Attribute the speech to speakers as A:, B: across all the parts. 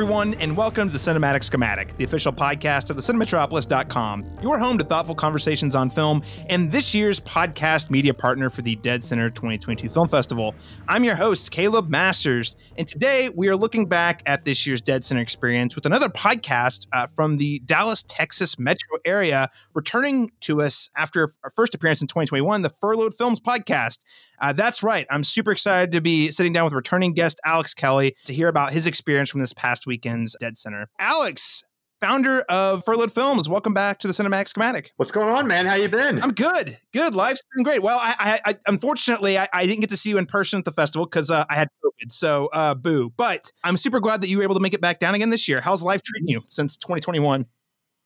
A: Everyone, and welcome to the Cinematic Schematic, the official podcast of the Cinematropolis.com, your home to thoughtful conversations on film, and this year's podcast media partner for the Dead Center 2022 Film Festival. I'm your host, Caleb Masters, and today we are looking back at this year's Dead Center experience with another podcast uh, from the Dallas, Texas metro area, returning to us after our first appearance in 2021, the Furloughed Films podcast. Uh, that's right. I'm super excited to be sitting down with returning guest Alex Kelly to hear about his experience from this past weekend's Dead Center. Alex, founder of Furloughed Films, welcome back to the Cinematic Schematic.
B: What's going on, man? How you been?
A: I'm good. Good. Life's been great. Well, I, I, I unfortunately I, I, didn't get to see you in person at the festival because uh, I had COVID. So, uh, boo. But I'm super glad that you were able to make it back down again this year. How's life treating you since 2021?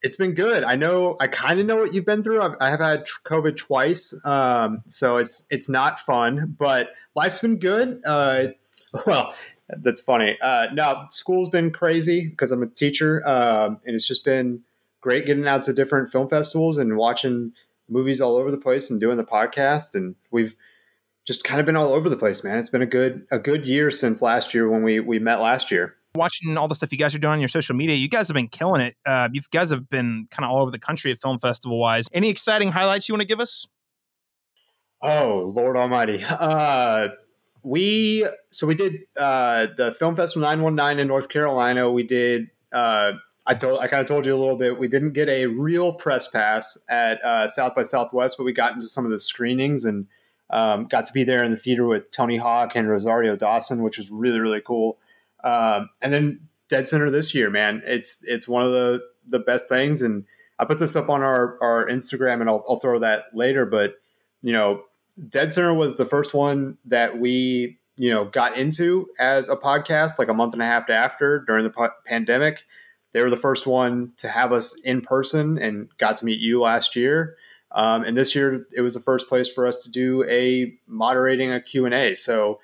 B: It's been good. I know. I kind of know what you've been through. I've, I have had COVID twice, um, so it's it's not fun, but life's been good. Uh, well, that's funny. Uh, now school's been crazy because I'm a teacher, um, and it's just been great getting out to different film festivals and watching movies all over the place and doing the podcast. And we've just kind of been all over the place, man. It's been a good a good year since last year when we we met last year
A: watching all the stuff you guys are doing on your social media, you guys have been killing it. Uh, you guys have been kind of all over the country at film festival wise. Any exciting highlights you want to give us?
B: Oh Lord Almighty! Uh, we so we did uh, the film festival 919 in North Carolina. We did. Uh, I told I kind of told you a little bit. We didn't get a real press pass at uh, South by Southwest, but we got into some of the screenings and um, got to be there in the theater with Tony Hawk and Rosario Dawson, which was really really cool. Um, and then Dead Center this year, man, it's it's one of the the best things. And I put this up on our our Instagram, and I'll, I'll throw that later. But you know, Dead Center was the first one that we you know got into as a podcast, like a month and a half after during the po- pandemic. They were the first one to have us in person, and got to meet you last year. Um, and this year, it was the first place for us to do a moderating a Q and A. So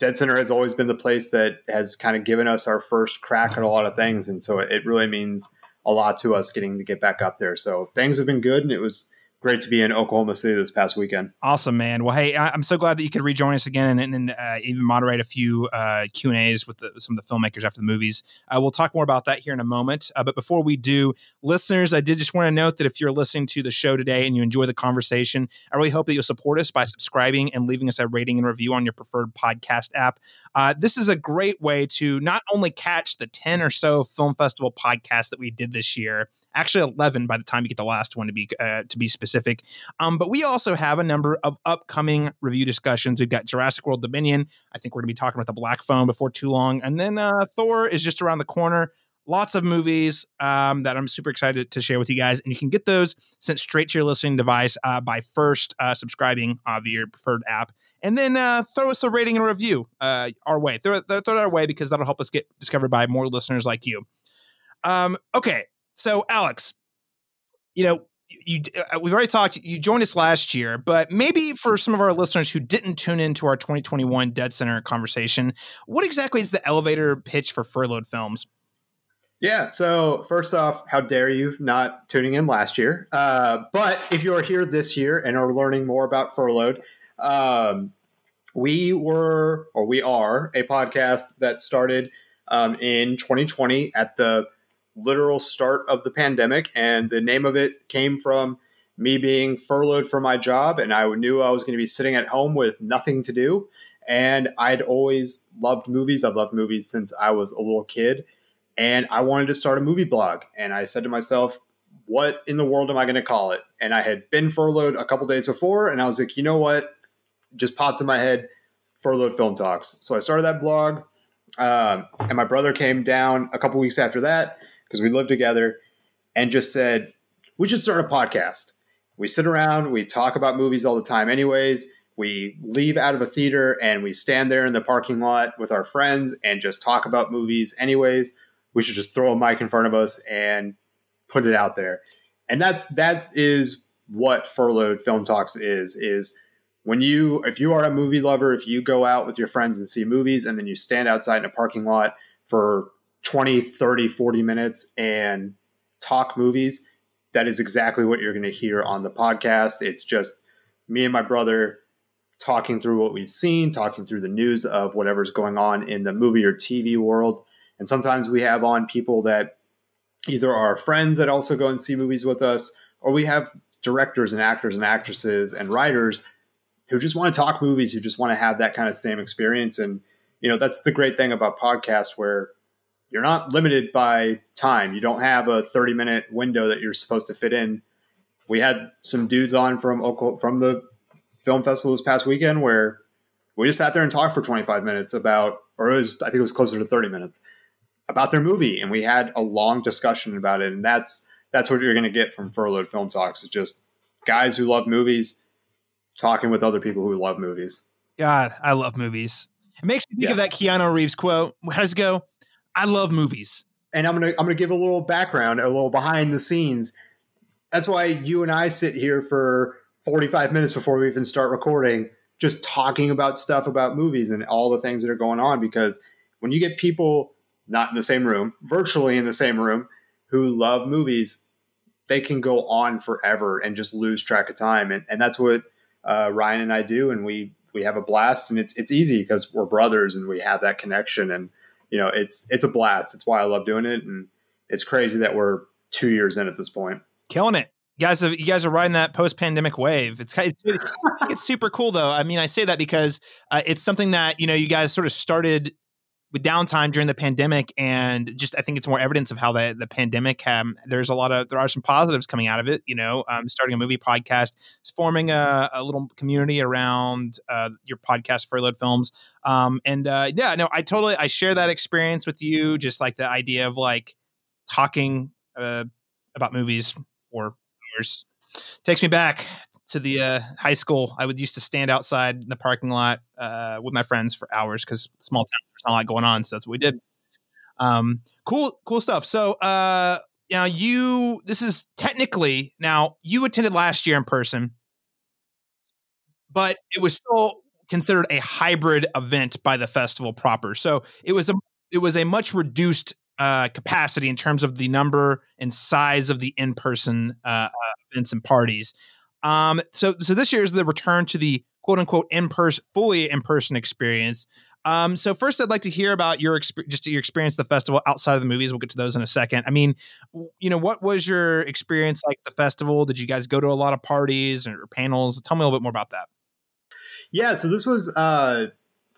B: Dead Center has always been the place that has kind of given us our first crack at a lot of things, and so it really means a lot to us getting to get back up there. So things have been good, and it was great to be in Oklahoma City this past weekend.
A: Awesome, man. Well, hey, I, am so glad that you could rejoin us again and, and uh, even moderate a few uh, Q and A's with the, some of the filmmakers after the movies. Uh, we'll talk more about that here in a moment. Uh, but before we do, listeners, I did just want to note that if you're listening to the show today and you enjoy the conversation, I really hope that you'll support us by subscribing and leaving us a rating and review on your preferred podcast app. Uh, this is a great way to not only catch the 10 or so film festival podcasts that we did this year actually 11 by the time you get the last one to be uh, to be specific. Um, but we also have a number of upcoming review discussions. We've got Jurassic World Dominion. I think we're going to be talking about the Black Phone before too long, and then uh, Thor is just around the corner. Lots of movies um, that I'm super excited to share with you guys, and you can get those sent straight to your listening device uh, by first uh, subscribing uh, via your preferred app, and then uh, throw us a rating and review uh, our way. Throw, throw, throw it our way because that'll help us get discovered by more listeners like you. Um, okay, so, Alex, you know, you uh, we've already talked. You joined us last year, but maybe for some of our listeners who didn't tune into our 2021 Dead Center conversation, what exactly is the elevator pitch for Furloughed Films?
B: Yeah. So first off, how dare you not tuning in last year? Uh, but if you are here this year and are learning more about Furloughed, um, we were or we are a podcast that started um, in 2020 at the literal start of the pandemic. And the name of it came from me being furloughed from my job. And I knew I was going to be sitting at home with nothing to do. And I'd always loved movies. I've loved movies since I was a little kid. And I wanted to start a movie blog. And I said to myself, what in the world am I going to call it? And I had been furloughed a couple days before. And I was like, you know what? Just popped in my head furloughed film talks. So I started that blog. Um, and my brother came down a couple weeks after that because we lived together and just said, we should start a podcast. We sit around, we talk about movies all the time, anyways. We leave out of a theater and we stand there in the parking lot with our friends and just talk about movies, anyways. We should just throw a mic in front of us and put it out there. And that's that is what furloughed film talks is is when you if you are a movie lover if you go out with your friends and see movies and then you stand outside in a parking lot for 20, 30, 40 minutes and talk movies, that is exactly what you're going to hear on the podcast. It's just me and my brother talking through what we've seen, talking through the news of whatever's going on in the movie or TV world. And sometimes we have on people that either are friends that also go and see movies with us, or we have directors and actors and actresses and writers who just want to talk movies, who just want to have that kind of same experience. And, you know, that's the great thing about podcasts where you're not limited by time. You don't have a 30 minute window that you're supposed to fit in. We had some dudes on from from the film festival this past weekend where we just sat there and talked for 25 minutes about, or it was, I think it was closer to 30 minutes about their movie. And we had a long discussion about it. And that's, that's what you're going to get from Furloughed Film Talks. It's just guys who love movies talking with other people who love movies.
A: God, I love movies. It makes me think yeah. of that Keanu Reeves quote. How does it go? I love movies.
B: And I'm gonna I'm gonna give a little background, a little behind the scenes. That's why you and I sit here for 45 minutes before we even start recording, just talking about stuff about movies and all the things that are going on. Because when you get people not in the same room, virtually in the same room, who love movies, they can go on forever and just lose track of time. And, and that's what uh, Ryan and I do. And we, we have a blast and it's, it's easy because we're brothers and we have that connection and, you know, it's, it's a blast. It's why I love doing it. And it's crazy that we're two years in at this point.
A: Killing it. You guys, have, you guys are riding that post-pandemic wave. It's, it's, it's super cool, though. I mean, I say that because uh, it's something that you know you guys sort of started with downtime during the pandemic and just i think it's more evidence of how the, the pandemic um, there's a lot of there are some positives coming out of it you know um, starting a movie podcast forming a, a little community around uh, your podcast furloughed films. Um, and uh, yeah no i totally i share that experience with you just like the idea of like talking uh, about movies for hours takes me back to the uh, high school, I would used to stand outside in the parking lot uh, with my friends for hours because small town there's not a lot going on, so that's what we did. Um, cool, cool stuff. So, uh, now you, this is technically now you attended last year in person, but it was still considered a hybrid event by the festival proper. So it was a it was a much reduced uh, capacity in terms of the number and size of the in person uh, uh, events and parties. Um, so so this year is the return to the quote unquote in person, fully in person experience. Um, so first, I'd like to hear about your experience, just your experience the festival outside of the movies. We'll get to those in a second. I mean, you know, what was your experience like the festival? Did you guys go to a lot of parties or panels? Tell me a little bit more about that.
B: Yeah, so this was uh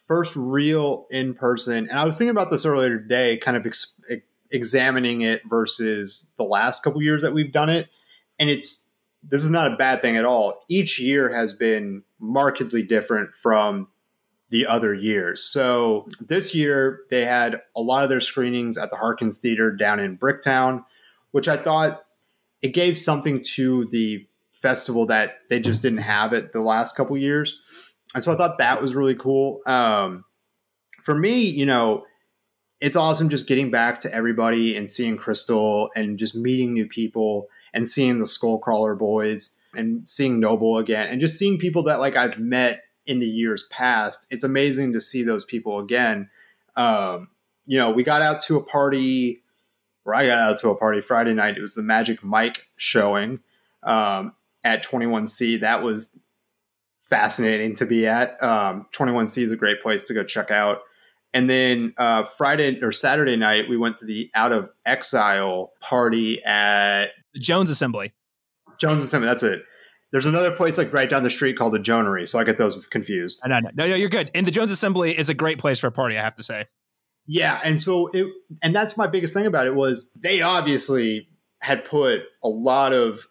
B: first real in person, and I was thinking about this earlier today, kind of ex- examining it versus the last couple years that we've done it, and it's this is not a bad thing at all. Each year has been markedly different from the other years. So this year they had a lot of their screenings at the Harkins Theater down in Bricktown, which I thought it gave something to the festival that they just didn't have it the last couple years. And so I thought that was really cool. Um, for me, you know, it's awesome just getting back to everybody and seeing Crystal and just meeting new people and seeing the Skullcrawler boys and seeing Noble again and just seeing people that like I've met in the years past. It's amazing to see those people again. Um, you know, we got out to a party, where I got out to a party Friday night. It was the Magic Mike showing um, at 21C. That was fascinating to be at. Um, 21C is a great place to go check out. And then uh, Friday or Saturday night, we went to the Out of Exile party at
A: the Jones Assembly.
B: Jones Assembly, that's it. There's another place like right down the street called the Jonery, so I get those confused.
A: No, no, no, no, you're good. And the Jones Assembly is a great place for a party, I have to say.
B: Yeah, and so it, and that's my biggest thing about it was they obviously had put a lot of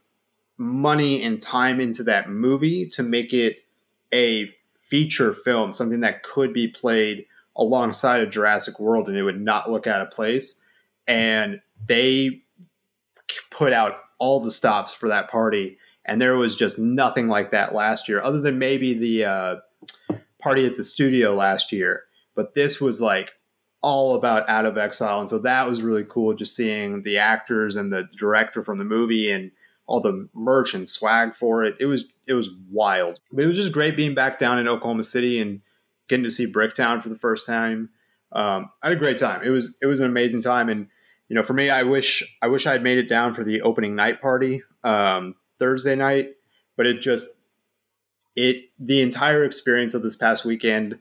B: money and time into that movie to make it a feature film, something that could be played alongside a Jurassic World and it would not look out of place. And they put out all the stops for that party and there was just nothing like that last year, other than maybe the uh, party at the studio last year. But this was like all about Out of Exile, and so that was really cool. Just seeing the actors and the director from the movie and all the merch and swag for it. It was it was wild. But it was just great being back down in Oklahoma City and getting to see Bricktown for the first time. Um, I had a great time. It was it was an amazing time, and you know, for me, I wish I wish I had made it down for the opening night party. Um, Thursday night, but it just it the entire experience of this past weekend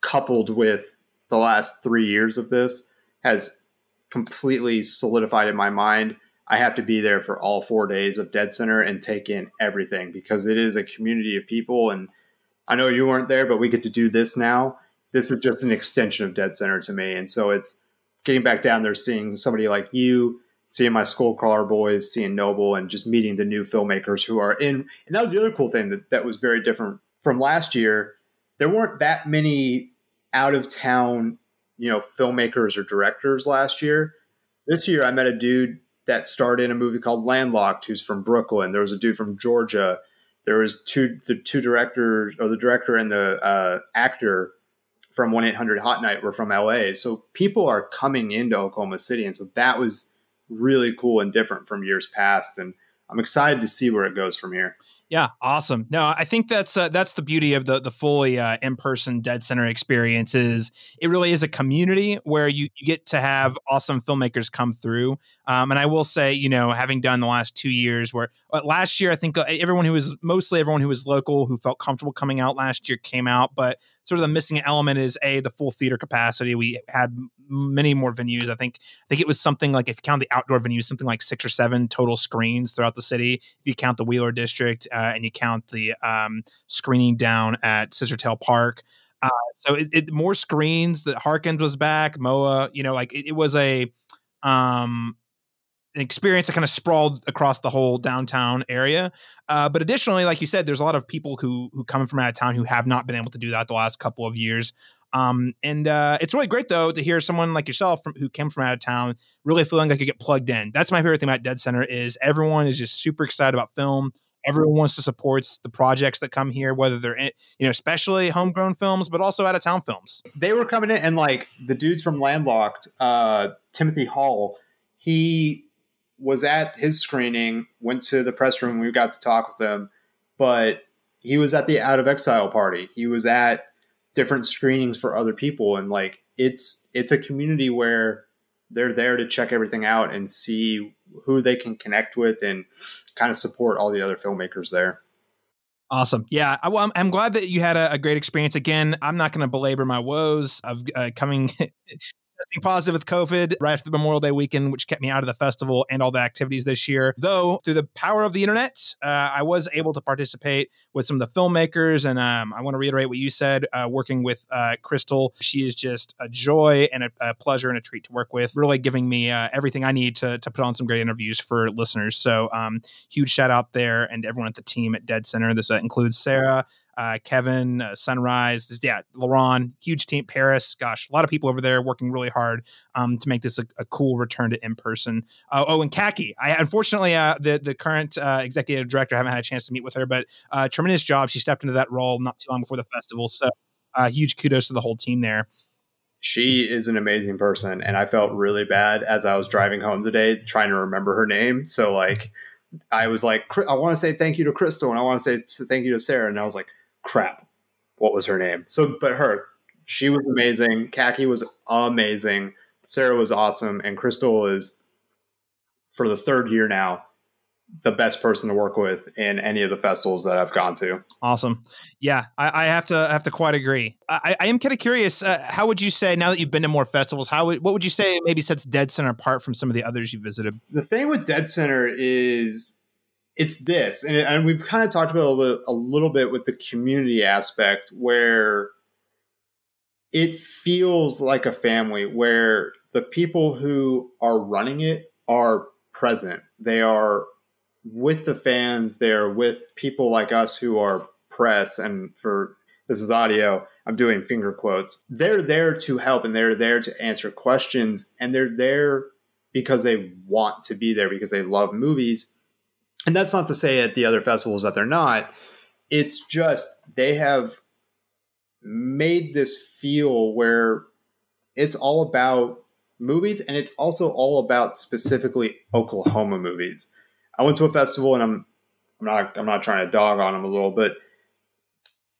B: coupled with the last 3 years of this has completely solidified in my mind. I have to be there for all four days of Dead Center and take in everything because it is a community of people. And I know you weren't there, but we get to do this now. This is just an extension of Dead Center to me. And so it's getting back down there, seeing somebody like you, seeing my Skullcrawler boys, seeing Noble, and just meeting the new filmmakers who are in. And that was the other cool thing that, that was very different from last year. There weren't that many out of town, you know, filmmakers or directors last year. This year, I met a dude that starred in a movie called Landlocked, who's from Brooklyn. There was a dude from Georgia. There was two the two directors, or the director and the uh, actor from One Eight Hundred Hot Night were from LA. So people are coming into Oklahoma City, and so that was really cool and different from years past. And I'm excited to see where it goes from here.
A: Yeah, awesome. No, I think that's uh, that's the beauty of the the fully uh, in person Dead Center experience. Is it really is a community where you, you get to have awesome filmmakers come through. Um, and I will say, you know, having done the last two years, where uh, last year I think uh, everyone who was mostly everyone who was local who felt comfortable coming out last year came out, but sort of the missing element is a the full theater capacity. We had many more venues. I think I think it was something like if you count the outdoor venues, something like six or seven total screens throughout the city. If you count the Wheeler District uh, and you count the um, screening down at Scissortail Park. Uh, so it, it, more screens. The Harkins was back. Moa, you know, like it, it was a um, an experience that kind of sprawled across the whole downtown area. Uh, but additionally, like you said, there's a lot of people who who come from out of town who have not been able to do that the last couple of years. Um, and uh, it's really great though to hear someone like yourself from, who came from out of town really feeling like you get plugged in. That's my favorite thing about Dead Center is everyone is just super excited about film. Everyone wants to support the projects that come here, whether they're in, you know, especially homegrown films, but also out of town films.
B: They were coming in, and like the dudes from Landlocked, uh, Timothy Hall, he was at his screening, went to the press room, we got to talk with him, but he was at the Out of Exile party. He was at different screenings for other people, and like it's it's a community where they're there to check everything out and see who they can connect with and kind of support all the other filmmakers there.
A: Awesome. Yeah. I, well, I'm, glad that you had a, a, great experience. Again, I'm not going to belabor my woes of uh, coming testing positive with COVID right after the Memorial Day weekend, which kept me out of the festival and all the activities this year. Though, through the power of the internet, uh, I was able to participate with some of the filmmakers. And um, I want to reiterate what you said uh, working with uh, Crystal. She is just a joy and a, a, pleasure and a treat to work with, really giving me uh, everything I need to, to put on some great interviews for listeners. So, um, huge shout out there and everyone at the team at Dead Center. This that includes Sarah, uh, Kevin, uh, Sunrise, yeah, Laron, huge team, Paris. Gosh, a lot of people over there working really hard um, to make this a, a cool return to in person. Uh, oh, and Kaki, I unfortunately uh, the the current uh, executive director I haven't had a chance to meet with her, but uh, tremendous job. She stepped into that role not too long before the festival, so huge kudos to the whole team there.
B: She is an amazing person, and I felt really bad as I was driving home today trying to remember her name. So like. I was like, I want to say thank you to Crystal and I want to say thank you to Sarah. And I was like, crap, what was her name? So, but her, she was amazing. Kaki was amazing. Sarah was awesome, and Crystal is for the third year now the best person to work with in any of the festivals that I've gone to.
A: Awesome. Yeah, I, I have to have to quite agree. I, I am kind of curious. Uh, how would you say now that you've been to more festivals? How would, what would you say maybe sets Dead Center apart from some of the others you visited?
B: The thing with Dead Center is it's this, and, and we've kind of talked about a little, bit, a little bit with the community aspect where it feels like a family where the people who are running it are present. They are with the fans. They're with people like us who are press. And for this is audio, I'm doing finger quotes. They're there to help and they're there to answer questions. And they're there because they want to be there because they love movies and that's not to say at the other festivals that they're not. It's just they have made this feel where it's all about movies and it's also all about specifically Oklahoma movies. I went to a festival and I'm I'm not I'm not trying to dog on them a little, but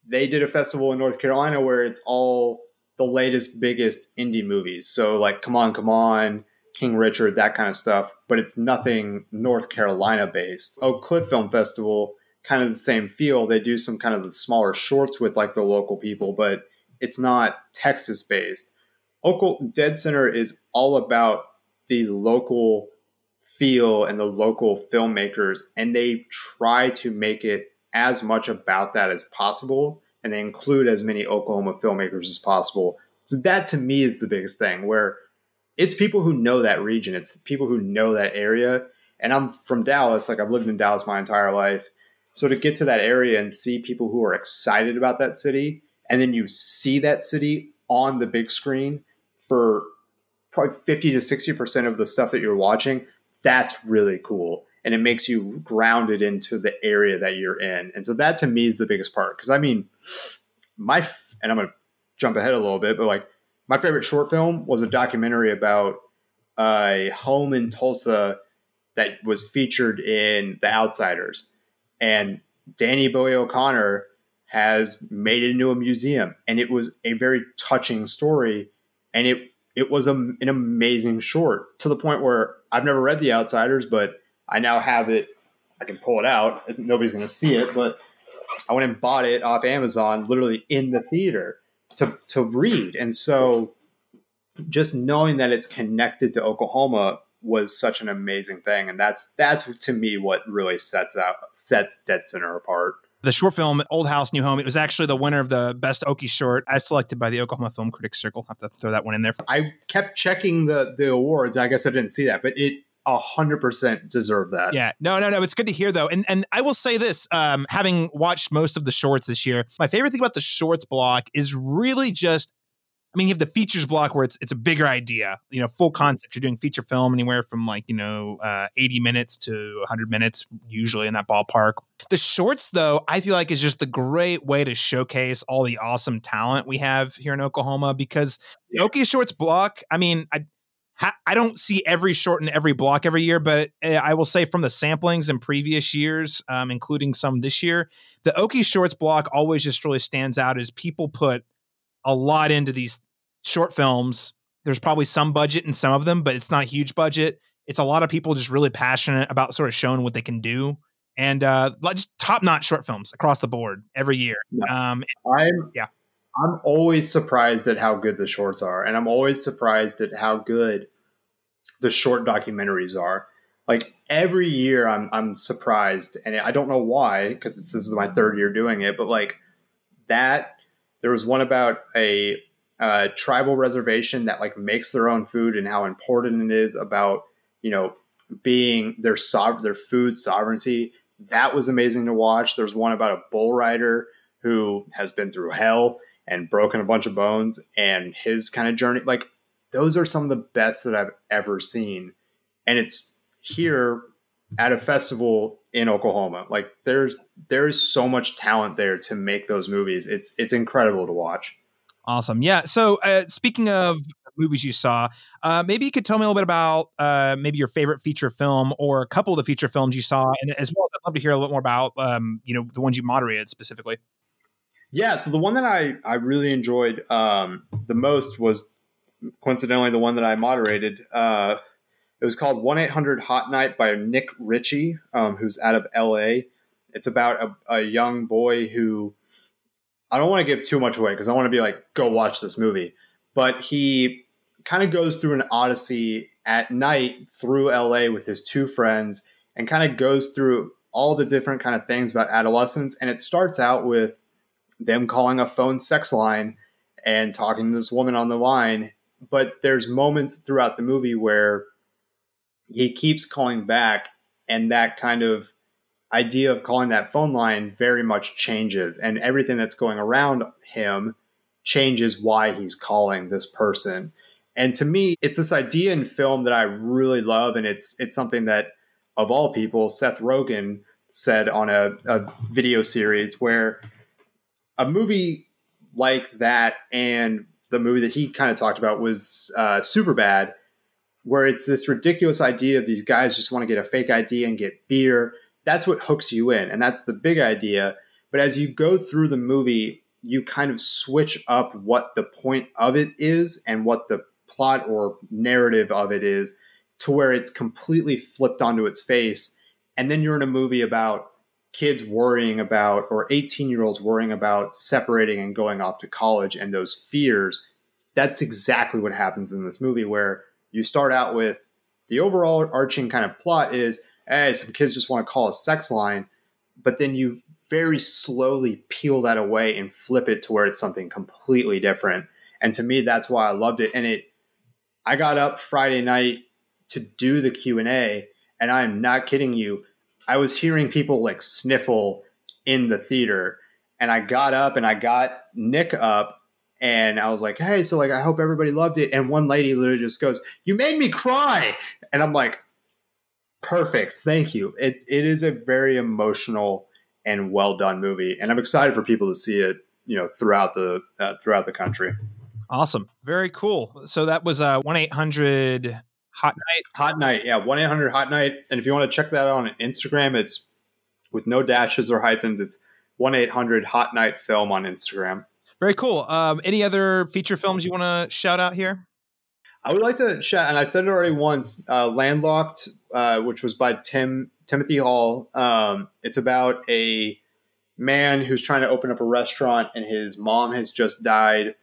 B: they did a festival in North Carolina where it's all the latest biggest indie movies. So like Come On Come On, King Richard, that kind of stuff, but it's nothing North Carolina based. Oak Cliff Film Festival, kind of the same feel. They do some kind of the smaller shorts with like the local people, but it's not Texas based. Oak Dead Center is all about the local feel and the local filmmakers and they try to make it as much about that as possible and they include as many Oklahoma filmmakers as possible. So that to me is the biggest thing where it's people who know that region, it's people who know that area. And I'm from Dallas, like I've lived in Dallas my entire life. So to get to that area and see people who are excited about that city, and then you see that city on the big screen for probably 50 to 60% of the stuff that you're watching, that's really cool. And it makes you grounded into the area that you're in. And so that to me is the biggest part. Cause I mean, my, and I'm going to jump ahead a little bit, but like my favorite short film was a documentary about a home in Tulsa that was featured in The Outsiders. And Danny Boy O'Connor has made it into a museum. And it was a very touching story. And it it was a, an amazing short to the point where I've never read The Outsiders, but I now have it. I can pull it out. Nobody's going to see it, but I went and bought it off Amazon, literally in the theater to to read. And so, just knowing that it's connected to Oklahoma was such an amazing thing, and that's that's to me what really sets out sets Dead Center apart
A: the short film Old House New Home. It was actually the winner of the best Okie short as selected by the Oklahoma Film Critics Circle. I'll have to throw that one in there.
B: I kept checking the the awards. I guess I didn't see that, but it hundred percent deserve that.
A: Yeah, no, no, no. It's good to hear though, and and I will say this: um, having watched most of the shorts this year, my favorite thing about the shorts block is really just I mean, you have the features block where it's it's a bigger idea, you know, full concept. You're doing feature film anywhere from like you know uh, 80 minutes to 100 minutes, usually in that ballpark. The shorts, though, I feel like is just a great way to showcase all the awesome talent we have here in Oklahoma. Because the Okie Shorts block, I mean, I I don't see every short in every block every year, but eh, I will say from the samplings in previous years, um, including some this year, the Okie Shorts block always just really stands out as people put a lot into these short films. There's probably some budget in some of them, but it's not a huge budget. It's a lot of people just really passionate about sort of showing what they can do. And uh, just top notch short films across the board every year.
B: Yeah. Um, I'm yeah. I'm always surprised at how good the shorts are, and I'm always surprised at how good the short documentaries are. Like every year, I'm I'm surprised, and I don't know why because this is my third year doing it. But like that there was one about a, tribal reservation that like makes their own food and how important it is about you know being their sov- their food sovereignty. That was amazing to watch. There's one about a bull rider who has been through hell and broken a bunch of bones and his kind of journey. Like those are some of the best that I've ever seen, and it's here at a festival in Oklahoma. Like there's there is so much talent there to make those movies. It's it's incredible to watch.
A: Awesome. Yeah. So uh, speaking of movies you saw, uh, maybe you could tell me a little bit about uh, maybe your favorite feature film or a couple of the feature films you saw, and as well, I'd love to hear a little more about um, you know the ones you moderated specifically.
B: Yeah. So the one that I I really enjoyed um, the most was coincidentally the one that I moderated. Uh, it was called 1 800 Hot Night by Nick Richey, um, who's out of LA. It's about a, a young boy who I don't want to give too much away because I want to be like, go watch this movie. But he kind of goes through an odyssey at night through LA with his two friends and kind of goes through all the different kind of things about adolescence. And it starts out with them calling a phone sex line and talking to this woman on the line. But there's moments throughout the movie where he keeps calling back, and that kind of idea of calling that phone line very much changes, and everything that's going around him changes why he's calling this person. And to me, it's this idea in film that I really love, and it's it's something that of all people, Seth Rogen said on a, a video series where a movie like that and the movie that he kind of talked about was uh, Superbad where it's this ridiculous idea of these guys just want to get a fake ID and get beer. That's what hooks you in, and that's the big idea. But as you go through the movie, you kind of switch up what the point of it is and what the plot or narrative of it is to where it's completely flipped onto its face. And then you're in a movie about kids worrying about, or 18 year olds worrying about separating and going off to college and those fears. That's exactly what happens in this movie, where you start out with the overall arching kind of plot is hey, some kids just want to call a sex line, but then you very slowly peel that away and flip it to where it's something completely different. And to me, that's why I loved it. And it, I got up Friday night to do the Q and A, and I'm not kidding you. I was hearing people like sniffle in the theater, and I got up and I got Nick up, and I was like, "Hey, so like, I hope everybody loved it." And one lady literally just goes, "You made me cry," and I'm like, "Perfect, thank you." It it is a very emotional and well done movie, and I'm excited for people to see it. You know, throughout the uh, throughout the country.
A: Awesome, very cool. So that was a eight hundred Hot Night.
B: Hot Night, yeah, one eight hundred Hot Night. And if you want to check that out on Instagram, it's with no dashes or hyphens. It's one eight hundred Hot Night Film on Instagram.
A: Very cool. Um, any other feature films you want to shout out here?
B: I would like to shout, and I said it already once. Uh, Landlocked, uh, which was by Tim Timothy Hall. Um, it's about a man who's trying to open up a restaurant, and his mom has just died,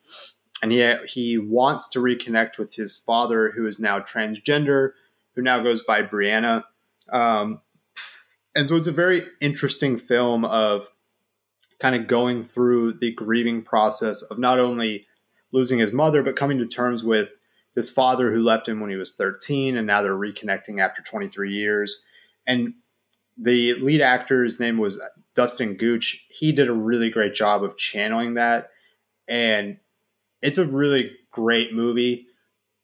B: and he he wants to reconnect with his father, who is now transgender, who now goes by Brianna. Um, and so it's a very interesting film of kind of going through the grieving process of not only losing his mother, but coming to terms with this father who left him when he was 13, and now they're reconnecting after 23 years. And the lead actor's name was Dustin Gooch. He did a really great job of channeling that. And it's a really great movie.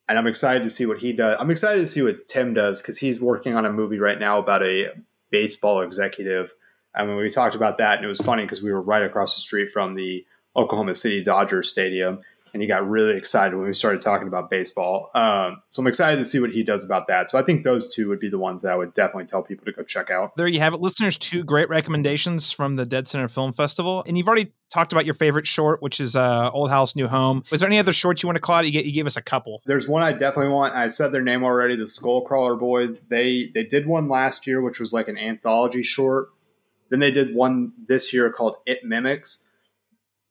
B: And I'm excited to see what he does. I'm excited to see what Tim does because he's working on a movie right now about a baseball executive. I mean, we talked about that, and it was funny because we were right across the street from the Oklahoma City Dodgers Stadium and he got really excited when we started talking about baseball. Um, so I'm excited to see what he does about that. So I think those two would be the ones that I would definitely tell people to go check out.
A: There you have it, listeners. Two great recommendations from the Dead Center Film Festival, and you've already talked about your favorite short, which is uh, Old House, New Home. Was there any other shorts you want to call out? You, get, you gave us a couple.
B: There's one I definitely want. I said their name already. The Skullcrawler Boys. They they did one last year, which was like an anthology short. Then they did one this year called It Mimics.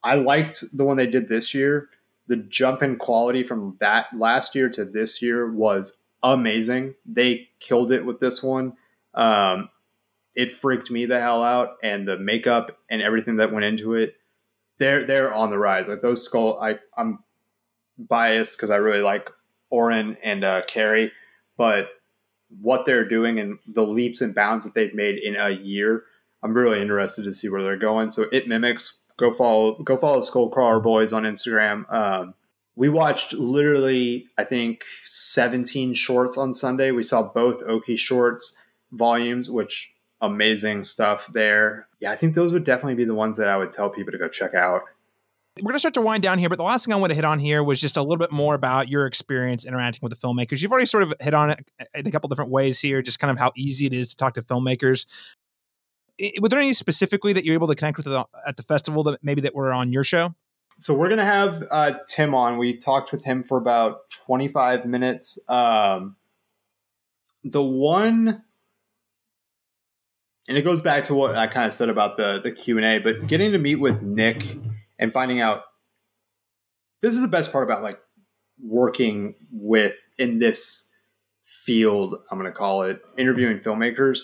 B: I liked the one they did this year the jump in quality from that last year to this year was amazing. They killed it with this one. Um, it freaked me the hell out, and the makeup and everything that went into it, they're they're on the rise. Like those skull, I I'm biased because I really like Oren and uh, Carrie, but what they're doing and the leaps and bounds that they've made in a year, I'm really interested to see where they're going. So it mimics go follow go follow Skullcrawler Boys on Instagram. Um, we watched literally, I think, 17 shorts on Sunday. We saw both Okie shorts volumes, which amazing stuff there. Yeah, I think those would definitely be the ones that I would tell people to go check out.
A: We're going to start to wind down here, but the last thing I want to hit on here was just a little bit more about your experience interacting with the filmmakers. You've already sort of hit on it in a couple different ways here, just kind of how easy it is to talk to filmmakers were there any specifically that you're able to connect with at the festival that maybe that were on your show?
B: So we're gonna have uh, Tim on. We talked with him for about 25 minutes. Um, the one, and it goes back to what I kind of said about the the Q and A, but getting to meet with Nick and finding out this is the best part about like working with in this field. I'm gonna call it interviewing filmmakers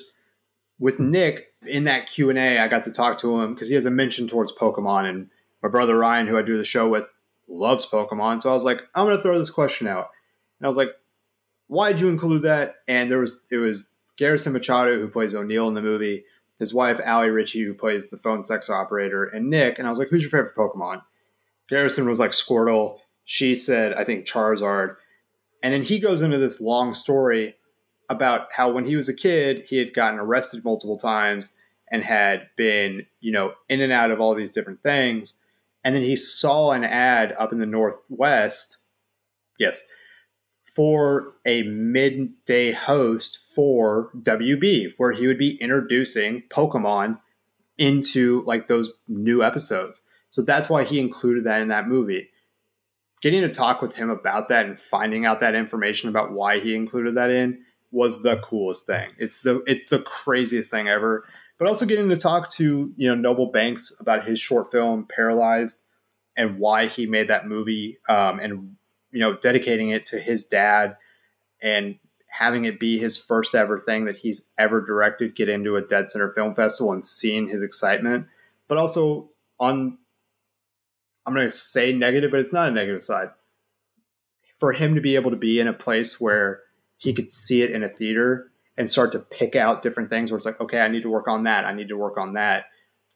B: with Nick in that Q and A, I got to talk to him because he has a mention towards Pokemon, and my brother Ryan, who I do the show with, loves Pokemon. So I was like, I'm going to throw this question out, and I was like, why did you include that? And there was it was Garrison Machado who plays O'Neill in the movie, his wife Allie Richey who plays the phone sex operator, and Nick. And I was like, who's your favorite Pokemon? Garrison was like Squirtle. She said, I think Charizard. And then he goes into this long story about how when he was a kid, he had gotten arrested multiple times and had been, you know, in and out of all these different things. And then he saw an ad up in the Northwest, yes, for a midday host for WB, where he would be introducing Pokemon into like those new episodes. So that's why he included that in that movie. Getting to talk with him about that and finding out that information about why he included that in was the coolest thing. It's the it's the craziest thing ever. But also getting to talk to you know Noble Banks about his short film Paralyzed and why he made that movie, um, and you know dedicating it to his dad and having it be his first ever thing that he's ever directed get into a Dead Center Film Festival and seeing his excitement, but also on I'm going to say negative, but it's not a negative side. For him to be able to be in a place where he could see it in a theater and start to pick out different things where it's like, okay, I need to work on that. I need to work on that.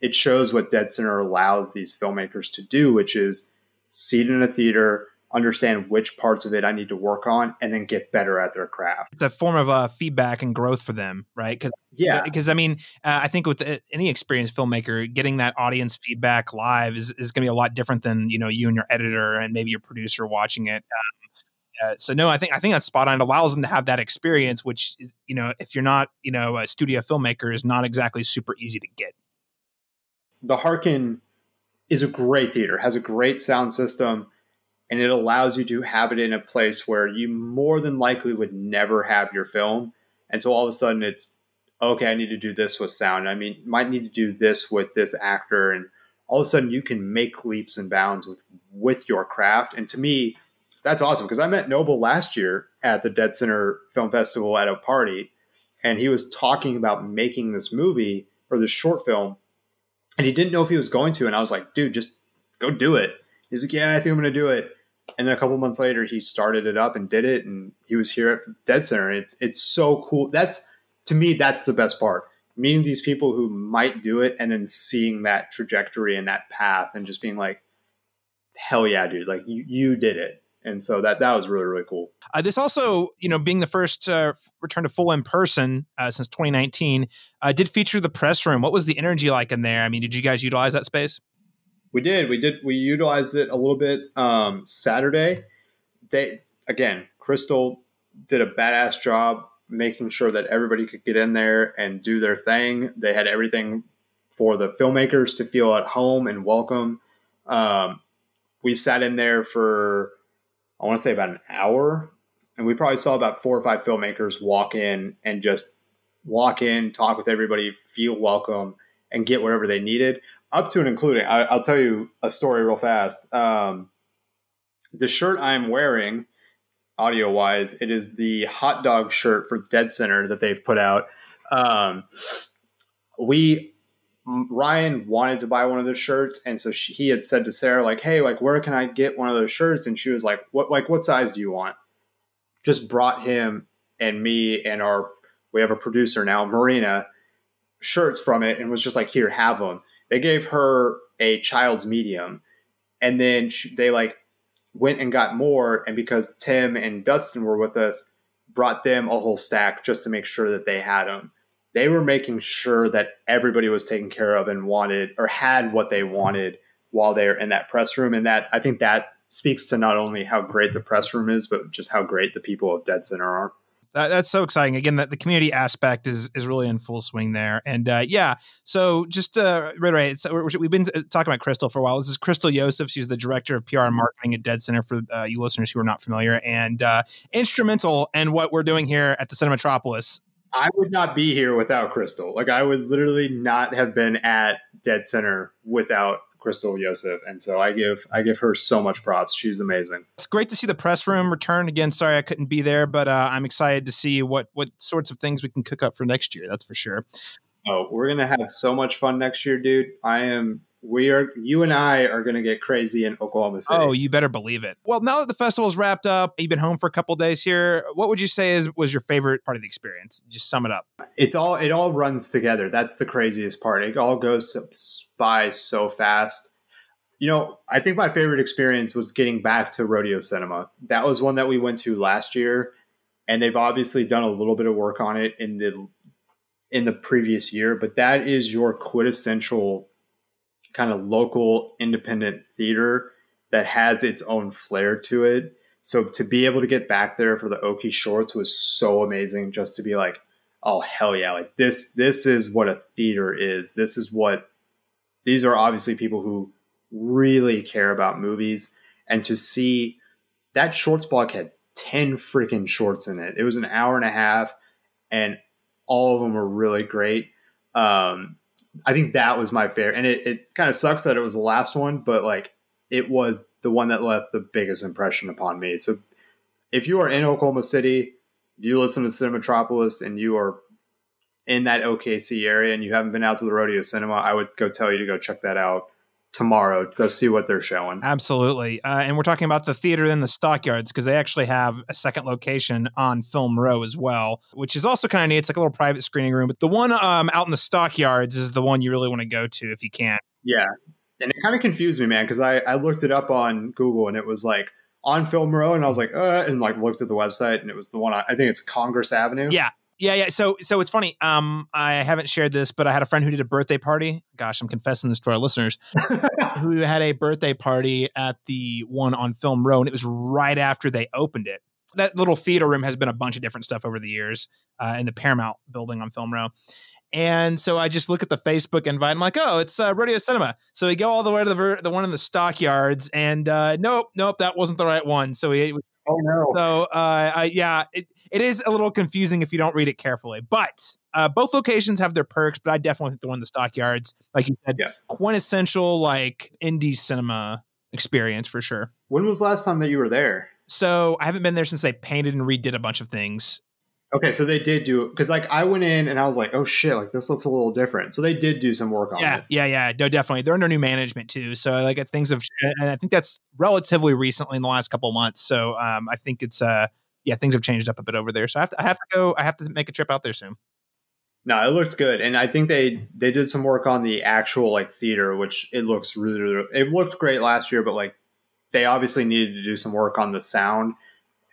B: It shows what Dead Center allows these filmmakers to do, which is see it in a theater, understand which parts of it I need to work on, and then get better at their craft.
A: It's a form of uh, feedback and growth for them, right? Because
B: yeah,
A: because I mean, uh, I think with the, any experienced filmmaker, getting that audience feedback live is, is going to be a lot different than you know you and your editor and maybe your producer watching it. Um, uh, so no, I think I think that's spot on. It allows them to have that experience, which you know, if you're not you know a studio filmmaker, is not exactly super easy to get.
B: The Harkins is a great theater, has a great sound system and it allows you to have it in a place where you more than likely would never have your film. And so all of a sudden it's okay, I need to do this with sound. I mean, might need to do this with this actor and all of a sudden you can make leaps and bounds with with your craft. And to me, that's awesome because I met Noble last year at the Dead Center Film Festival at a party and he was talking about making this movie or this short film and he didn't know if he was going to and I was like, "Dude, just go do it." He's like, "Yeah, I think I'm going to do it." and then a couple months later he started it up and did it and he was here at dead center it's it's so cool that's to me that's the best part meeting these people who might do it and then seeing that trajectory and that path and just being like hell yeah dude like you, you did it and so that that was really really cool
A: uh, this also you know being the first uh, return to full in person uh, since 2019 uh, did feature the press room what was the energy like in there i mean did you guys utilize that space
B: we did. We did. We utilized it a little bit um, Saturday. They again, Crystal did a badass job making sure that everybody could get in there and do their thing. They had everything for the filmmakers to feel at home and welcome. Um, we sat in there for I want to say about an hour, and we probably saw about four or five filmmakers walk in and just walk in, talk with everybody, feel welcome, and get whatever they needed up to and including. I, will tell you a story real fast. Um, the shirt I'm wearing, audio wise, it is the hot dog shirt for Dead Center that they've put out. Um, we Ryan wanted to buy one of those shirts, and so she, he had said to Sarah, like, "Hey, like, where can I get one of those shirts?" And she was like, "What, like, what size do you want?" Just brought him and me and our we have a producer now, Marina, shirts from it, and was just like, "Here, have them." They gave her a child's medium, and then she, they like went and got more. And because Tim and Dustin were with us, brought them a whole stack just to make sure that they had them. They were making sure that everybody was taken care of and wanted or had what they wanted while they're in that press room. And that I think that speaks to not only how great the press room is, but just how great the people of Dead Center are.
A: That, that's so exciting. Again, that the community aspect is is really in full swing there. And uh, yeah, so just to reiterate, so we've been uh, talking about Crystal for a while. This is Crystal Yosef. She's the director of PR and marketing at Dead Center for uh, you listeners who are not familiar, and uh, instrumental in what we're doing here at the Cinematropolis.
B: I would not be here without Crystal. Like I would literally not have been at Dead Center without Crystal Yosef, and so I give I give her so much props. She's amazing.
A: It's great to see the press room return again. Sorry I couldn't be there, but uh, I'm excited to see what what sorts of things we can cook up for next year. That's for sure.
B: Oh, we're gonna have so much fun next year, dude. I am we are you and I are going to get crazy in Oklahoma City.
A: Oh, you better believe it. Well, now that the festival's wrapped up, you've been home for a couple days here. What would you say is was your favorite part of the experience? Just sum it up.
B: It's all it all runs together. That's the craziest part. It all goes by so fast. You know, I think my favorite experience was getting back to Rodeo Cinema. That was one that we went to last year, and they've obviously done a little bit of work on it in the in the previous year. But that is your quintessential kind of local independent theater that has its own flair to it. So to be able to get back there for the Okie Shorts was so amazing. Just to be like, oh hell yeah, like this this is what a theater is. This is what these are obviously people who really care about movies. And to see that shorts block had 10 freaking shorts in it. It was an hour and a half, and all of them were really great. Um, I think that was my favorite. And it, it kind of sucks that it was the last one, but like it was the one that left the biggest impression upon me. So if you are in Oklahoma City, you listen to Cinematropolis and you are in that OKC area and you haven't been out to the Rodeo Cinema, I would go tell you to go check that out tomorrow. Go see what they're showing.
A: Absolutely. Uh, and we're talking about the theater in the stockyards because they actually have a second location on Film Row as well, which is also kind of neat. It's like a little private screening room. But the one um, out in the stockyards is the one you really want to go to if you can.
B: Yeah. And it kind of confused me, man, because I, I looked it up on Google and it was like on Film Row, and I was like, uh, and like looked at the website, and it was the one I, I think it's Congress Avenue.
A: Yeah, yeah, yeah. So, so it's funny. Um, I haven't shared this, but I had a friend who did a birthday party. Gosh, I'm confessing this to our listeners. who had a birthday party at the one on Film Row, and it was right after they opened it. That little theater room has been a bunch of different stuff over the years uh, in the Paramount building on Film Row. And so I just look at the Facebook invite. I'm like, oh, it's uh, Rodeo Cinema. So we go all the way to the ver- the one in the stockyards, and uh, nope, nope, that wasn't the right one. So we,
B: oh no.
A: So uh, I, yeah, it, it is a little confusing if you don't read it carefully. But uh, both locations have their perks. But I definitely think the one in the stockyards, like you said,
B: Yeah.
A: quintessential like indie cinema experience for sure.
B: When was the last time that you were there?
A: So I haven't been there since they painted and redid a bunch of things.
B: Okay, so they did do because like I went in and I was like, oh shit, like this looks a little different. So they did do some work on
A: Yeah,
B: it.
A: yeah, yeah. Yeah. No, definitely. They're under new management too. So like things have, and I think that's relatively recently in the last couple of months. So um, I think it's, uh, yeah, things have changed up a bit over there. So I have to, I have to go. I have to make a trip out there soon.
B: No, it looked good, and I think they they did some work on the actual like theater, which it looks really, really it looked great last year, but like they obviously needed to do some work on the sound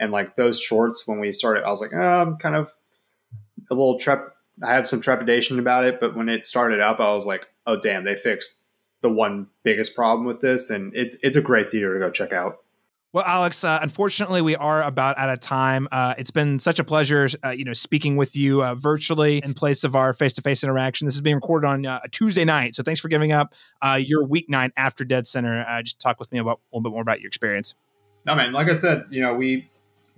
B: and like those shorts when we started. I was like, oh, I'm kind of a little trep. I have some trepidation about it, but when it started up, I was like, oh damn, they fixed the one biggest problem with this, and it's it's a great theater to go check out.
A: Well, Alex, uh, unfortunately, we are about out of time. Uh, it's been such a pleasure, uh, you know, speaking with you uh, virtually in place of our face-to-face interaction. This is being recorded on uh, a Tuesday night, so thanks for giving up uh, your weeknight after deadCenter. Uh, just talk with me about a little bit more about your experience.
B: No man, like I said, you know, we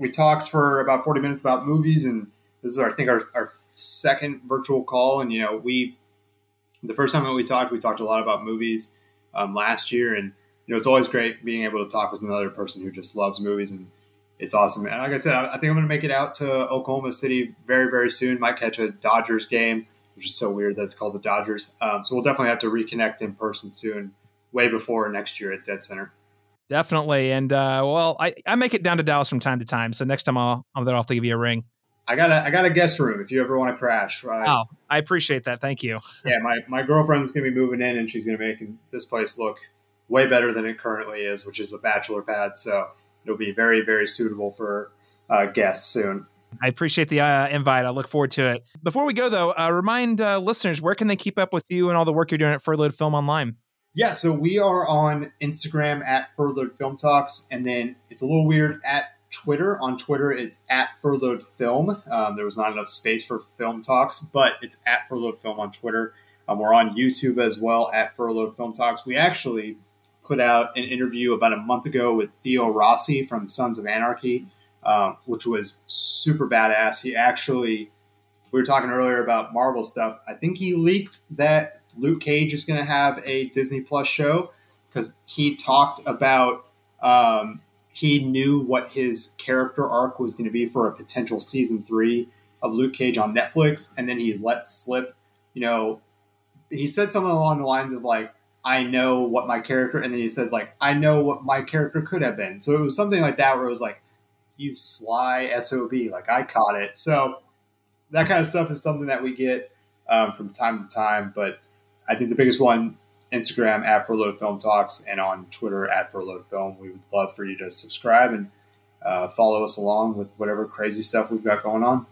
B: we talked for about forty minutes about movies, and this is our, I think our, our second virtual call, and you know, we the first time that we talked, we talked a lot about movies um, last year, and you know, it's always great being able to talk with another person who just loves movies, and it's awesome. And like I said, I, I think I'm going to make it out to Oklahoma City very very soon. Might catch a Dodgers game, which is so weird that it's called the Dodgers. Um, so we'll definitely have to reconnect in person soon, way before next year at deadCenter.
A: Definitely, and uh, well, I, I make it down to Dallas from time to time, so next time I'll I'll have to give you a ring.
B: I got a I got a guest room if you ever want to crash. Right?
A: Oh, I appreciate that. Thank you.
B: Yeah, my, my girlfriend's gonna be moving in and she's gonna make this place look way better than it currently is, which is a bachelor pad. So it'll be very very suitable for uh, guests soon.
A: I appreciate the uh, invite. I look forward to it. Before we go, though, uh, remind uh, listeners where can they keep up with you and all the work you're doing at Furloughed Film Online.
B: Yeah, so we are on Instagram at Furloughed Film Talks, and then it's a little weird at Twitter. On Twitter, it's at Furloughed Film. Um, there was not enough space for Film Talks, but it's at Furloughed Film on Twitter. Um, we're on YouTube as well at Furloughed Film Talks. We actually put out an interview about a month ago with Theo Rossi from Sons of Anarchy, uh, which was super badass. He actually, we were talking earlier about Marvel stuff. I think he leaked that Luke Cage is going to have a Disney Plus show because he talked about um, he knew what his character arc was going to be for a potential season three of Luke Cage on Netflix, and then he let slip, you know, he said something along the lines of like, "I know what my character," and then he said like, "I know what my character could have been." So it was something like that where it was like, "You sly sob," like I caught it. So that kind of stuff is something that we get um, from time to time, but I think the biggest one Instagram at Furloughed Film Talks and on Twitter at Furloughed Film. We would love for you to subscribe and uh, follow us along with whatever crazy stuff we've got going on.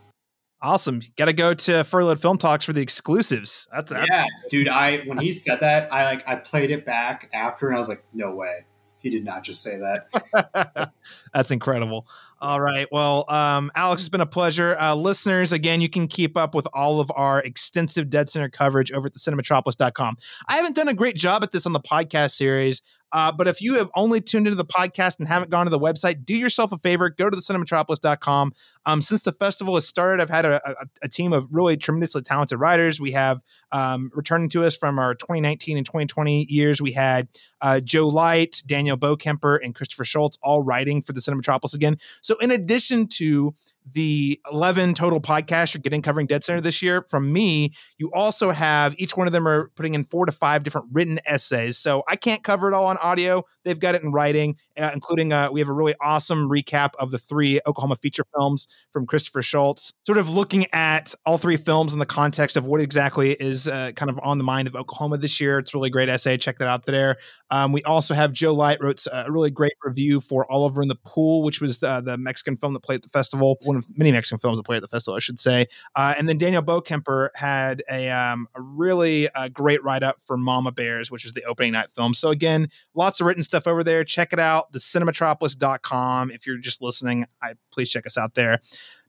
A: Awesome. Got to go to Furloughed Film Talks for the exclusives. That's that.
B: Yeah, dude. I when he said that, I like I played it back after, and I was like, no way, he did not just say that.
A: That's incredible. All right. Well, um, Alex, it's been a pleasure. Uh, listeners, again, you can keep up with all of our extensive deadCenter coverage over at the cinematropolis.com. I haven't done a great job at this on the podcast series, uh, but if you have only tuned into the podcast and haven't gone to the website, do yourself a favor, go to the cinematropolis.com. Um, since the festival has started, I've had a, a, a team of really tremendously talented writers. We have um, returning to us from our 2019 and 2020 years, we had uh, Joe Light, Daniel Bokemper, and Christopher Schultz all writing for the Cinematropolis again. So, in addition to the 11 total podcasts you're getting covering deadCenter this year from me, you also have each one of them are putting in four to five different written essays. So I can't cover it all on audio. They've got it in writing, uh, including uh, we have a really awesome recap of the three Oklahoma feature films from Christopher Schultz, sort of looking at all three films in the context of what exactly is uh, kind of on the mind of Oklahoma this year. It's a really great essay. Check that out there. Um, we also have Joe Light wrote a really great review for Oliver in the Pool, which was the, the Mexican film that played at the festival, one of many Mexican films that played at the festival, I should say. Uh, and then Daniel Bokemper had a, um, a really uh, great write up for Mama Bears, which was the opening night film. So again, lots of written stuff over there. Check it out, thecinematropolis.com. If you're just listening, I please check us out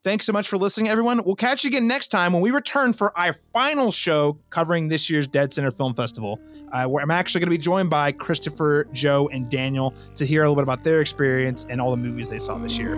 A: Thanks so much for listening, everyone. We'll catch you again next time when we return for our final show covering this year's deadCenter Film Festival, uh, where I'm actually going to be joined by Christopher, Joe, and Daniel to hear a little bit about their experience and all the movies they saw this year.